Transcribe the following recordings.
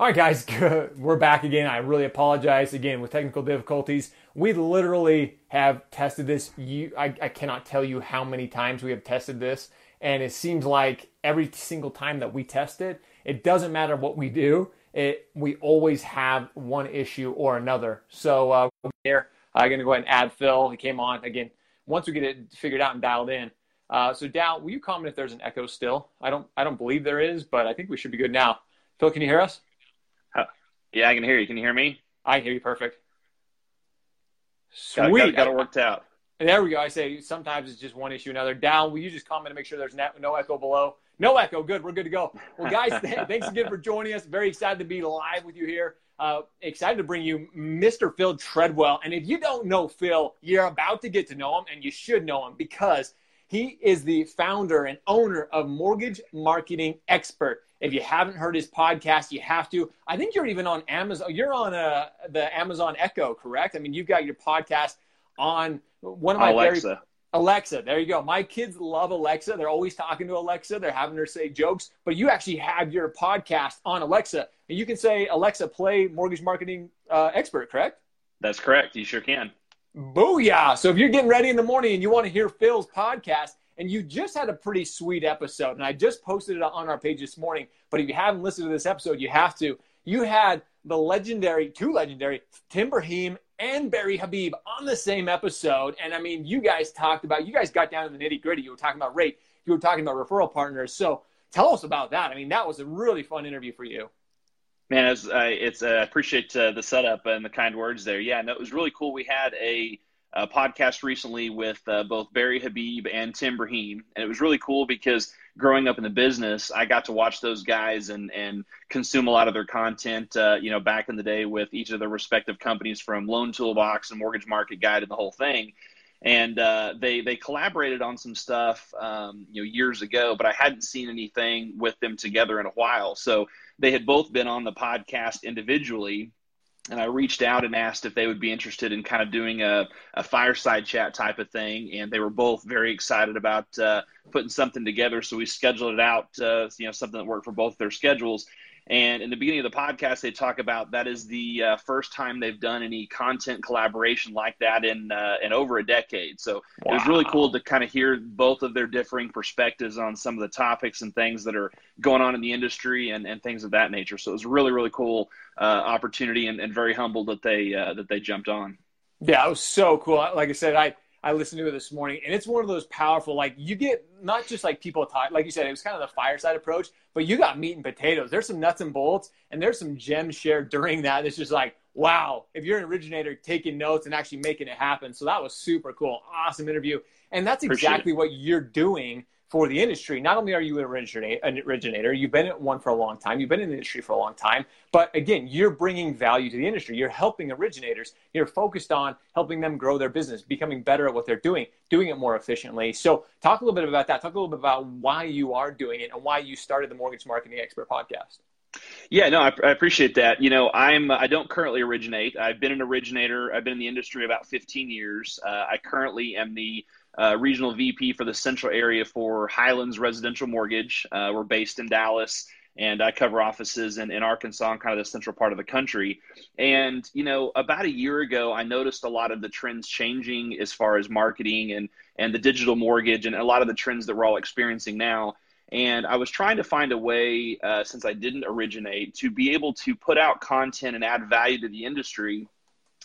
All right, guys, we're back again. I really apologize again with technical difficulties. We literally have tested this. You, I, I cannot tell you how many times we have tested this, and it seems like every single time that we test it, it doesn't matter what we do. It we always have one issue or another. So uh, here, I'm gonna go ahead and add Phil. He came on again. Once we get it figured out and dialed in. Uh, so Dal, will you comment if there's an echo still? I don't I don't believe there is, but I think we should be good now. Phil, can you hear us? Yeah, I can hear you. Can you hear me? I hear you perfect. Sweet. Got, got, got it worked out. There we go. I say sometimes it's just one issue another. Down. Will you just comment to make sure there's no echo below? No echo. Good. We're good to go. Well, guys, thanks again for joining us. Very excited to be live with you here. Uh, excited to bring you Mr. Phil Treadwell. And if you don't know Phil, you're about to get to know him, and you should know him because he is the founder and owner of Mortgage Marketing Expert. If you haven't heard his podcast, you have to. I think you're even on Amazon. You're on uh, the Amazon Echo, correct? I mean, you've got your podcast on one of my Alexa. very Alexa. There you go. My kids love Alexa. They're always talking to Alexa. They're having her say jokes, but you actually have your podcast on Alexa, and you can say, "Alexa, play Mortgage Marketing uh, Expert." Correct? That's correct. You sure can. Booyah! So if you're getting ready in the morning and you want to hear Phil's podcast, and you just had a pretty sweet episode, and I just posted it on our page this morning. But if you haven't listened to this episode, you have to. You had the legendary, two legendary, Tim Braheem and Barry Habib on the same episode. And I mean, you guys talked about, you guys got down to the nitty gritty. You were talking about rate, you were talking about referral partners. So tell us about that. I mean, that was a really fun interview for you. Man, it's, uh, it's uh, I appreciate uh, the setup and the kind words there. Yeah, no, it was really cool. We had a a podcast recently with uh, both Barry Habib and Tim Braheem, and it was really cool because growing up in the business, I got to watch those guys and and consume a lot of their content. Uh, you know, back in the day with each of their respective companies, from Loan Toolbox and Mortgage Market Guide and the whole thing. And uh, they they collaborated on some stuff, um, you know, years ago, but I hadn't seen anything with them together in a while. So they had both been on the podcast individually and I reached out and asked if they would be interested in kind of doing a, a fireside chat type of thing, and they were both very excited about uh, putting something together. So we scheduled it out, uh, you know, something that worked for both their schedules. And in the beginning of the podcast, they talk about that is the uh, first time they've done any content collaboration like that in uh, in over a decade. So wow. it was really cool to kind of hear both of their differing perspectives on some of the topics and things that are going on in the industry and, and things of that nature. So it was a really really cool uh, opportunity and, and, very humbled that they uh, that they jumped on. Yeah, it was so cool. Like I said, I I listened to it this morning, and it's one of those powerful. Like you get not just like people talk, like you said, it was kind of the fireside approach, but you got meat and potatoes. There's some nuts and bolts, and there's some gems shared during that. It's just like, wow, if you're an originator, taking notes and actually making it happen. So that was super cool, awesome interview, and that's exactly what you're doing for the industry. Not only are you an originator, you've been at one for a long time, you've been in the industry for a long time, but again, you're bringing value to the industry. You're helping originators. You're focused on helping them grow their business, becoming better at what they're doing, doing it more efficiently. So, talk a little bit about that. Talk a little bit about why you are doing it and why you started the Mortgage Marketing Expert podcast. Yeah, no, I, I, appreciate that. You know, I'm I don't currently originate. I've been an originator. I've been in the industry about 15 years. Uh, I currently am the uh, regional VP for the central area for Highlands Residential Mortgage. Uh, we're based in Dallas, and I cover offices in, in Arkansas and kind of the central part of the country. And, you know, about a year ago, I noticed a lot of the trends changing as far as marketing and, and the digital mortgage and a lot of the trends that we're all experiencing now. And I was trying to find a way, uh, since I didn't originate, to be able to put out content and add value to the industry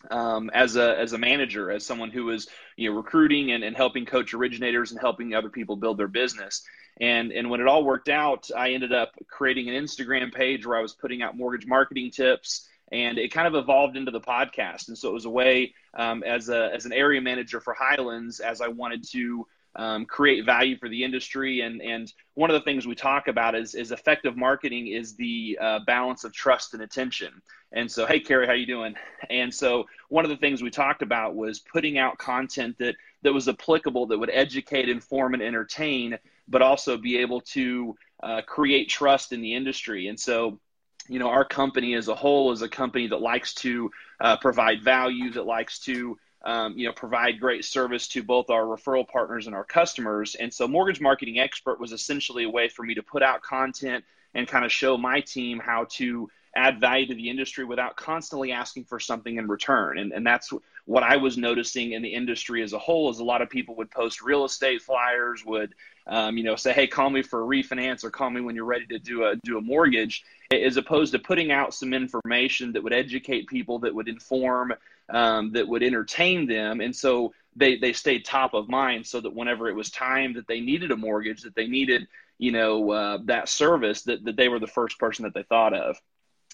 um, as a as a manager, as someone who is you know recruiting and, and helping coach originators and helping other people build their business. And and when it all worked out, I ended up creating an Instagram page where I was putting out mortgage marketing tips, and it kind of evolved into the podcast. And so it was a way um, as a as an area manager for Highlands, as I wanted to um, create value for the industry. And, and one of the things we talk about is, is effective marketing is the uh, balance of trust and attention. And so, hey, Carrie, how you doing? And so one of the things we talked about was putting out content that, that was applicable, that would educate, inform, and entertain, but also be able to uh, create trust in the industry. And so you know our company as a whole is a company that likes to uh, provide value that likes to um, you know, provide great service to both our referral partners and our customers. And so, Mortgage Marketing Expert was essentially a way for me to put out content and kind of show my team how to add value to the industry without constantly asking for something in return. And, and that's what I was noticing in the industry as a whole is a lot of people would post real estate flyers, would um, you know, say, hey, call me for a refinance or call me when you're ready to do a do a mortgage, as opposed to putting out some information that would educate people, that would inform, um, that would entertain them, and so they they stayed top of mind, so that whenever it was time that they needed a mortgage, that they needed, you know, uh, that service, that that they were the first person that they thought of.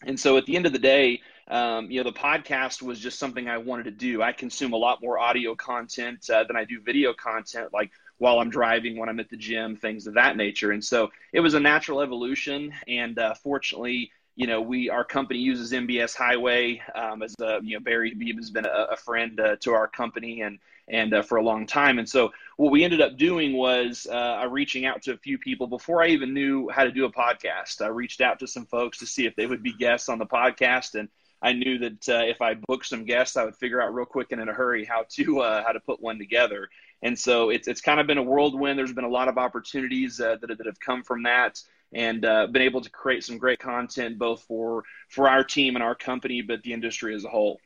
And so at the end of the day, um, you know, the podcast was just something I wanted to do. I consume a lot more audio content uh, than I do video content. Like while I'm driving, when I'm at the gym, things of that nature. And so it was a natural evolution. And uh, fortunately, you know, we our company uses MBS Highway um, as a you know Barry has been a, a friend uh, to our company and and uh, for a long time. And so what we ended up doing was uh, reaching out to a few people before I even knew how to do a podcast. I reached out to some folks to see if they would be guests on the podcast and. I knew that uh, if I booked some guests, I would figure out real quick and in a hurry how to uh, how to put one together. And so it's it's kind of been a whirlwind. There's been a lot of opportunities uh, that that have come from that, and uh, been able to create some great content both for for our team and our company, but the industry as a whole.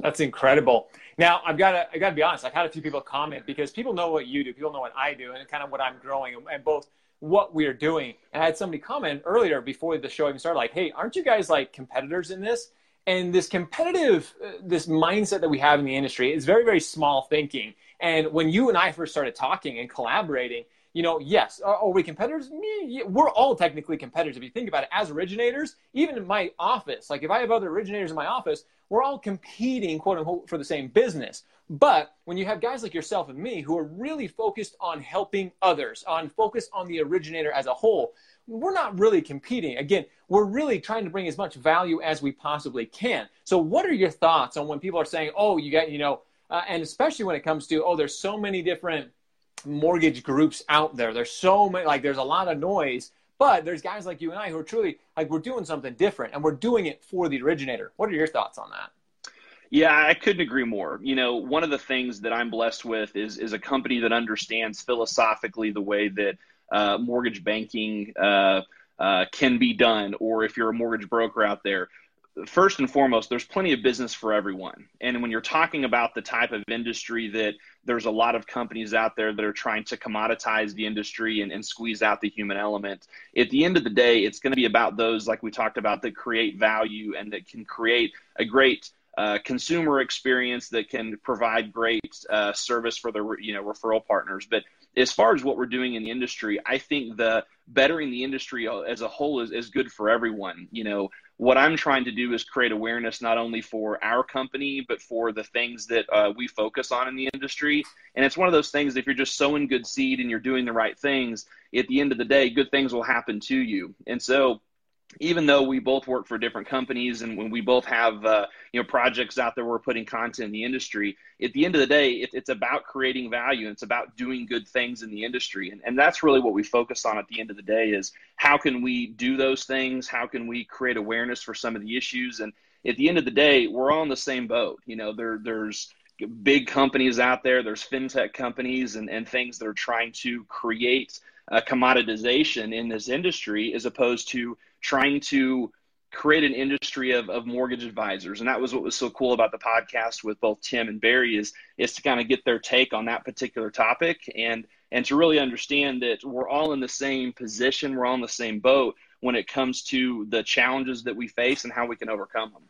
That's incredible. Now I've got to I got to be honest. I've had a few people comment because people know what you do, people know what I do, and kind of what I'm growing, and both what we are doing. And I had somebody comment earlier before the show even started, like, "Hey, aren't you guys like competitors in this?" And this competitive, uh, this mindset that we have in the industry is very, very small thinking. And when you and I first started talking and collaborating, you know, yes, are, are we competitors? We're all technically competitors. If you think about it, as originators, even in my office, like if I have other originators in my office, we're all competing, quote unquote, for the same business. But when you have guys like yourself and me who are really focused on helping others, on focus on the originator as a whole, we're not really competing. Again, we're really trying to bring as much value as we possibly can. So, what are your thoughts on when people are saying, "Oh, you got, you know," uh, and especially when it comes to, "Oh, there's so many different mortgage groups out there. There's so many, like, there's a lot of noise." But there's guys like you and I who are truly like we're doing something different and we're doing it for the originator. What are your thoughts on that? Yeah, I couldn't agree more. You know, one of the things that I'm blessed with is is a company that understands philosophically the way that uh, mortgage banking uh, uh, can be done, or if you're a mortgage broker out there. First and foremost, there's plenty of business for everyone. And when you're talking about the type of industry that there's a lot of companies out there that are trying to commoditize the industry and, and squeeze out the human element, at the end of the day, it's going to be about those, like we talked about, that create value and that can create a great uh, consumer experience that can provide great uh, service for the you know referral partners. But as far as what we're doing in the industry, I think the bettering the industry as a whole is, is good for everyone. You know, what I'm trying to do is create awareness not only for our company, but for the things that uh, we focus on in the industry. And it's one of those things, if you're just sowing good seed and you're doing the right things, at the end of the day, good things will happen to you. And so even though we both work for different companies and when we both have uh, you know projects out there we're putting content in the industry at the end of the day it, it's about creating value and it's about doing good things in the industry. And, and that's really what we focus on at the end of the day is how can we do those things? How can we create awareness for some of the issues? And at the end of the day we're all in the same boat. You know there there's big companies out there there's fintech companies and, and things that are trying to create a commoditization in this industry as opposed to trying to create an industry of, of mortgage advisors. And that was what was so cool about the podcast with both tim and barry is is to kind of get their take on that particular topic and and to really understand that we're all in the same position we're all in the same boat when it comes to the challenges that we face and how we can overcome them.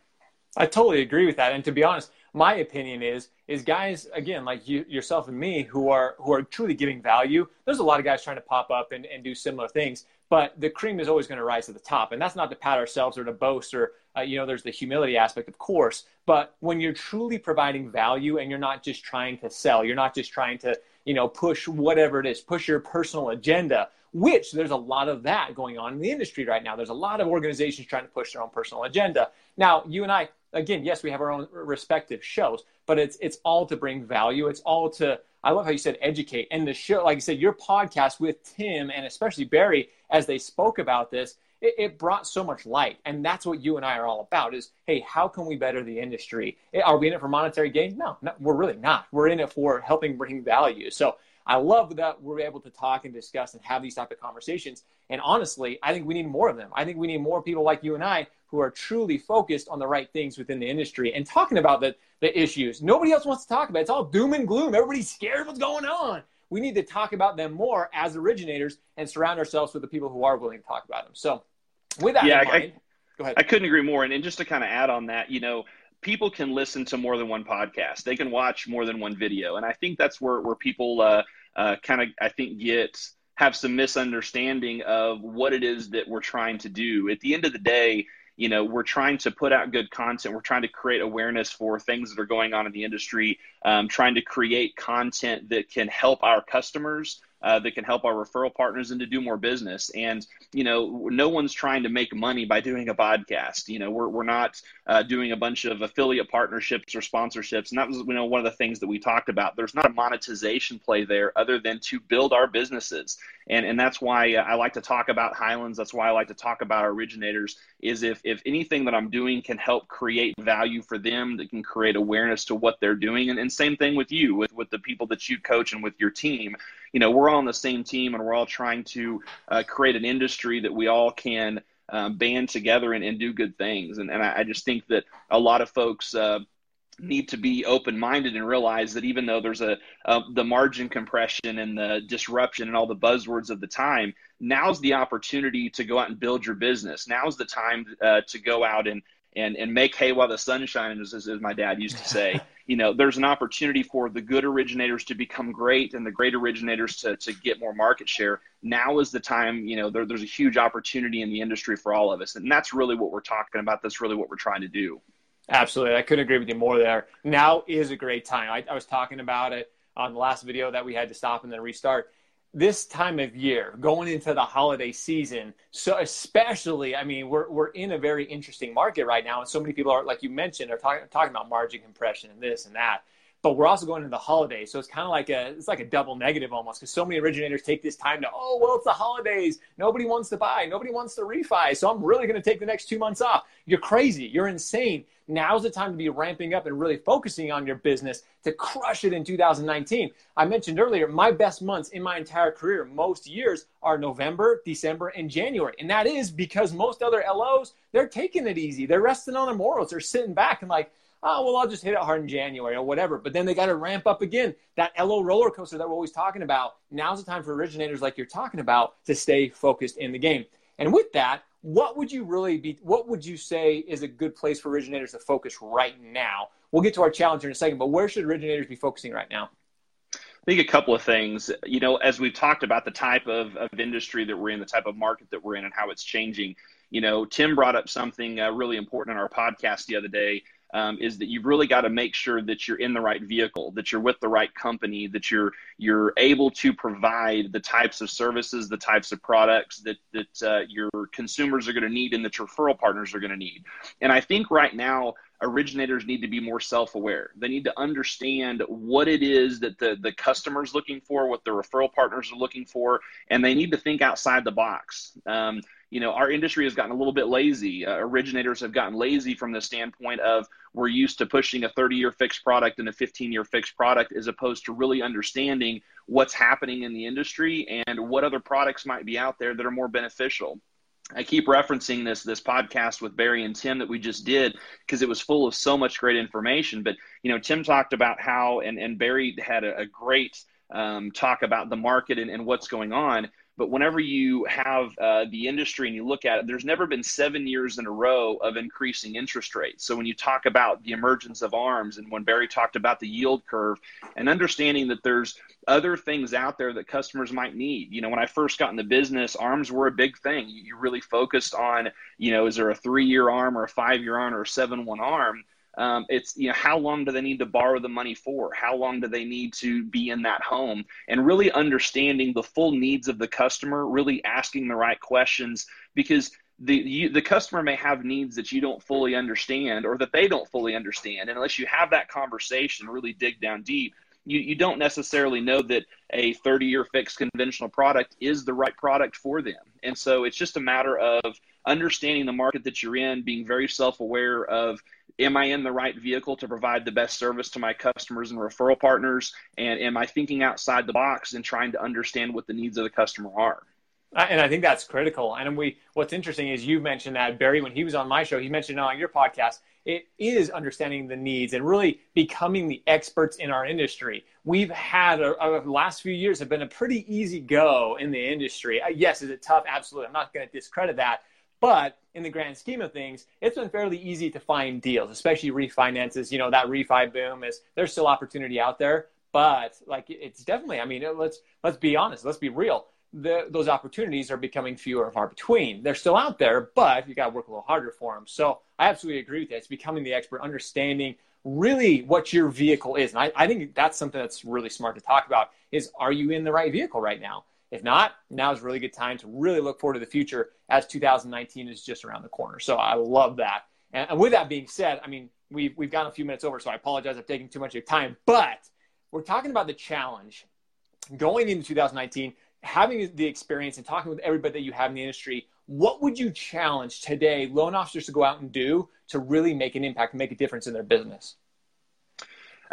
I totally agree with that. And to be honest my opinion is is guys again like you yourself and me who are who are truly giving value there's a lot of guys trying to pop up and, and do similar things but the cream is always going to rise to the top. And that's not to pat ourselves or to boast or uh, you know there's the humility aspect of course but when you're truly providing value and you're not just trying to sell you're not just trying to you know push whatever it is push your personal agenda which there's a lot of that going on in the industry right now. There's a lot of organizations trying to push their own personal agenda. Now you and i again yes we have our own respective shows but it's it's all to bring value it's all to I love how you said educate. And the show, like you said, your podcast with Tim and especially Barry, as they spoke about this, it, it, brought so much light. And that's what you and I are all about is, hey, how can we better the industry? Eh, are we in it for monetary gain? No, no we're really not. We're in it for helping bring value. So I love that we're able to talk and discuss and have these type of conversations. And honestly, I think we need more of them. I think we need more people like you and I who are truly focused on the right things within the industry and talking about the, the issues. Nobody else wants to talk about it. It's all doom and gloom. Everybody's scared of what's going on. We need to talk about them more as originators and surround ourselves with the people who are willing to talk about them. So, with that yeah, in mind, I, go ahead. I couldn't agree more. And, and just to kind of add on that, you know, people can listen to more than one podcast. They can watch more than one video. And I think that's where, where people uh, uh, kind of, I think, get have some misunderstanding of what it is that we're trying to do. At the end of the day, you know we're trying to put out good content. We're trying to create awareness for things that are going on in the industry um, trying to create content that can help our customers uh, that can help our referral partners and to do more business. And, you know, no one's trying to make money by doing a podcast. You know, we're, we're not uh, doing a bunch of affiliate partnerships or sponsorships. And that was, you know, one of the things that we talked about. There's not a monetization play there other than to build our businesses. And, and that's why I like to talk about Highlands. That's why I like to talk about originators is if, if anything that I'm doing can help create value for them, that can create awareness to what they're doing. And, and same thing with you, with, with the people that you coach and with your team you know, we're all on the same team and we're all trying to uh, create an industry that we all can um, band together and, and, do good things. And, and I, I, just think that a lot of folks uh, need to be open minded and realize that even though there's a, a, the margin compression and the disruption and all the buzzwords of the time, now's the opportunity to go out and build your business. Now's the time uh, to go out and and and make hay while the sun shines, as, as my dad used to say. you know, there's an opportunity for the good originators to become great and the great originators to to get more market share. Now is the time. You know, there, there's a huge opportunity in the industry for all of us, and that's really what we're talking about. That's really what we're trying to do. Absolutely, I couldn't agree with you more. There now is a great time. I, I was talking about it on the last video that we had to stop and then restart this time of year going into the holiday season. So especially i mean we're, we're in a very interesting market right now. And so many people are like you mentioned are talking, talking about margin compression and this and that but we're also going into the holidays so it's kind of like a it's like a double negative almost because so many originators take this time to oh well it's the holidays nobody wants to buy nobody wants to refi so i'm really going to take the next two months off you're crazy you're insane now's the time to be ramping up and really focusing on your business to crush it in 2019. I mentioned earlier, my best months in my entire career, most years, are November, December, and January. And that is because most other LOs, they're taking it easy. They're resting on their morals. They're sitting back and like, oh, well, I'll just hit it hard in January or whatever. But then they got to ramp up again. That LO roller coaster that we're always talking about. Now's the time for originators like you're talking about to stay focused in the game. And with that, what would you really be what would you say is a good place for originators to focus right now we'll get to our challenge in a second but where should originators be focusing right now I think a couple of things. You know, as we've talked about the type of, of industry that we're in, the type of market that we're in, and how it's changing. You know, Tim brought up something uh, really important in our podcast the other day um, is that you've really got to make sure that you're in the right vehicle, that you're with the right company, that you're you're able to provide the types of services, the types of products that that uh, your consumers are going to need and that your referral partners are going to need. And I think right now originators need to be more self-aware. They need to understand what it is that the the customer's looking for, what the referral partners are looking for, and they need to think outside the box. Um, you know, our industry has gotten a little bit lazy. Uh, originators have gotten lazy from the standpoint of we're used to pushing a 30 year fixed product and a 15 year fixed product as opposed to really understanding what's happening in the industry and what other products might be out there that are more beneficial. I keep referencing this this podcast with Barry and Tim that we just did because it was full of so much great information. But you know, Tim talked about how and and Barry had a, a great um, talk about the market and, and what's going on. But whenever you have uh, the industry and you look at it, there's never been seven years in a row of increasing interest rates. So when you talk about the emergence of ARMs and when Barry talked about the yield curve and understanding that there's other things out there that customers might need. You know, when I first got in the business, ARMs were a big thing. You really focused on, you know, is there a three year arm or a five year arm or a seven one arm? Um, it's you know how long do they need to borrow the money for? How long do they need to be in that home? And really understanding the full needs of the customer, really asking the right questions because the you, the customer may have needs that you don't fully understand or that they don't fully understand. And unless you have that conversation, really dig down deep, you, you don't necessarily know that a 30 year fixed conventional product is the right product for them. And so it's just a matter of understanding the market that you're in, being very self aware of am I in the right vehicle to provide the best service to my customers and referral partners? And am I thinking outside the box and trying to understand what the needs of the customer are? And I think that's critical. And we, what's interesting is you mentioned that Barry, when he was on my show, he mentioned on your podcast, it is understanding the needs and really becoming the experts in our industry. We've had a, a last few years have been a pretty easy go in the industry. Uh, yes, is it tough? Absolutely. I'm not going to discredit that. But in the grand scheme of things, it's been fairly easy to find deals, especially refinances. You know, that refi boom is there's still opportunity out there, but like it's definitely. I mean, let's let's be honest. Let's be real. The, those opportunities are becoming fewer and far between. They're still out there, but you got to work a little harder for them. So I absolutely agree with that. It's becoming the expert, understanding really what your vehicle is. And I, I think that's something that's really smart to talk about is are you in the right vehicle right now? If not, now is a really good time to really look forward to the future as 2019 is just around the corner. So I love that. And, and with that being said, I mean, we've, we've gone a few minutes over, so I apologize if taking too much of your time, but we're talking about the challenge going into 2019, having the experience and talking with everybody that you have in the industry. What would you challenge today loan officers to go out and do to really make an impact, make a difference in their business?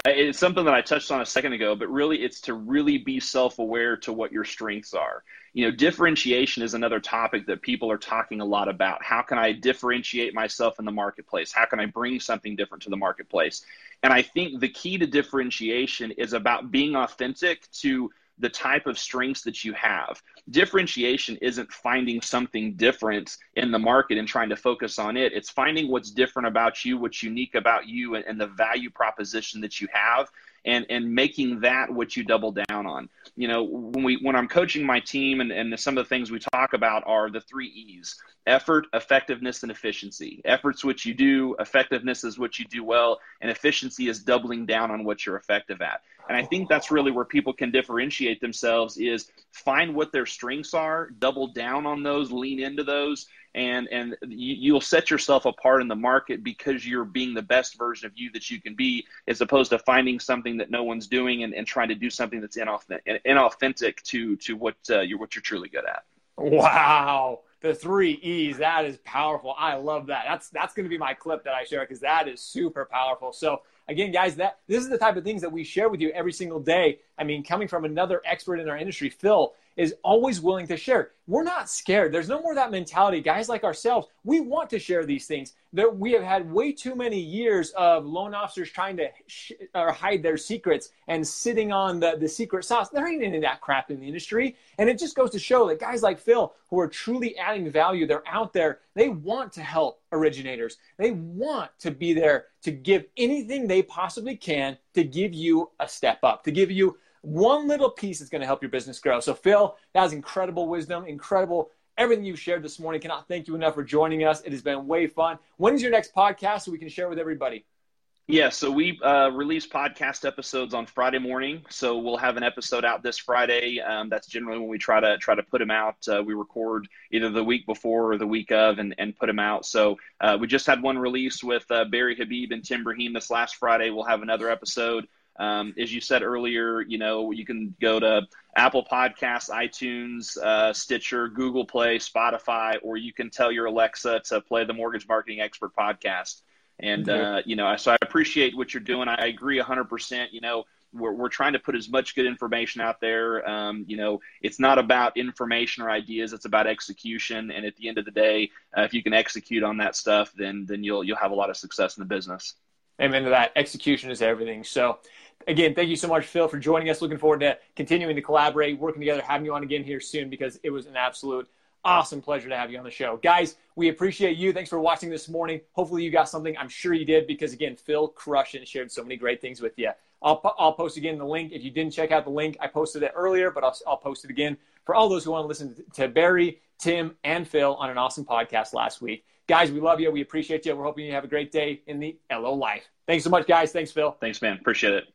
Uh, it's something that I touched on a second ago, but really it's to really be self aware to what your strengths are. You know, differentiation is another topic that people are talking a lot about. How can I differentiate myself in the marketplace? How can I bring something different to the marketplace? And I think the key to differentiation is about being authentic to the type of strengths that you have. Differentiation isn't finding something different in the market and trying to focus on it. It's finding what's different about you, what's unique about you, and, and the value proposition that you have. And, and making that what you double down on. You know, when we when I'm coaching my team and, and some of the things we talk about are the three E's effort, effectiveness, and efficiency. Effort's what you do, effectiveness is what you do well, and efficiency is doubling down on what you're effective at. And I think that's really where people can differentiate themselves is find what their strengths are, double down on those, lean into those, and and you'll set yourself apart in the market because you're being the best version of you that you can be, as opposed to finding something that no one's doing and, and trying to do something that's inauthentic, inauthentic to to what uh, you're what you're truly good at. Wow the three E's. That is powerful. I love that. That's that's going to be my clip that I share because that is super powerful. So again, guys, that this is the type of things that we share with you every single day. I mean, coming from another expert in our industry, Phil is always willing to share. We're not scared. There's no more that mentality. Guys like ourselves, we want to share these things. There, we have had way too many years of loan officers trying to sh- or hide their secrets and sitting on the, the secret sauce. There ain't any of that crap in the industry. And it just goes to show that guys like Phil, who are truly adding value, they're out there. They want to help originators. They want to be there to give anything they possibly can to give you a step up, to give you one little piece is going to help your business grow. So, Phil, that was incredible wisdom, incredible everything you shared this morning. Cannot thank you enough for joining us. It has been way fun. When is your next podcast so we can share with everybody? Yeah, so we uh, release podcast episodes on Friday morning. So we'll have an episode out this Friday. Um, that's generally when we try to try to put them out. Uh, we record either the week before or the week of, and, and put them out. So uh, we just had one release with uh, Barry Habib and Tim Braheem this last Friday. We'll have another episode. Um, as you said earlier, you know, you can go to Apple Podcasts, iTunes, uh, Stitcher, Google Play, Spotify, or you can tell your Alexa to play the Mortgage Marketing Expert podcast. And, uh, you know, so I appreciate what you're doing. I agree 100%. You know, we're, we're trying to put as much good information out there. Um, you know, it's not about information or ideas; it's about execution. And at the end of the day, uh, if you can execute on that stuff, then then you'll you'll have a lot of success in the business. Amen to that. Execution is everything. So, again, thank you so much, Phil, for joining us. Looking forward to continuing to collaborate, working together, having you on again here soon because it was an absolute awesome pleasure to have you on the show. Guys, we appreciate you. Thanks for watching this morning. Hopefully, you got something. I'm sure you did because, again, Phil crushed and shared so many great things with you. I'll, I'll post again the link. If you didn't check out the link, I posted it earlier, but I'll, I'll post it again for all those who want to listen to Barry, Tim, and Phil on an awesome podcast last week. Guys, we love you. We appreciate you. We're hoping you have a great day in the LO life. Thanks so much, guys. Thanks, Phil. Thanks, man. Appreciate it.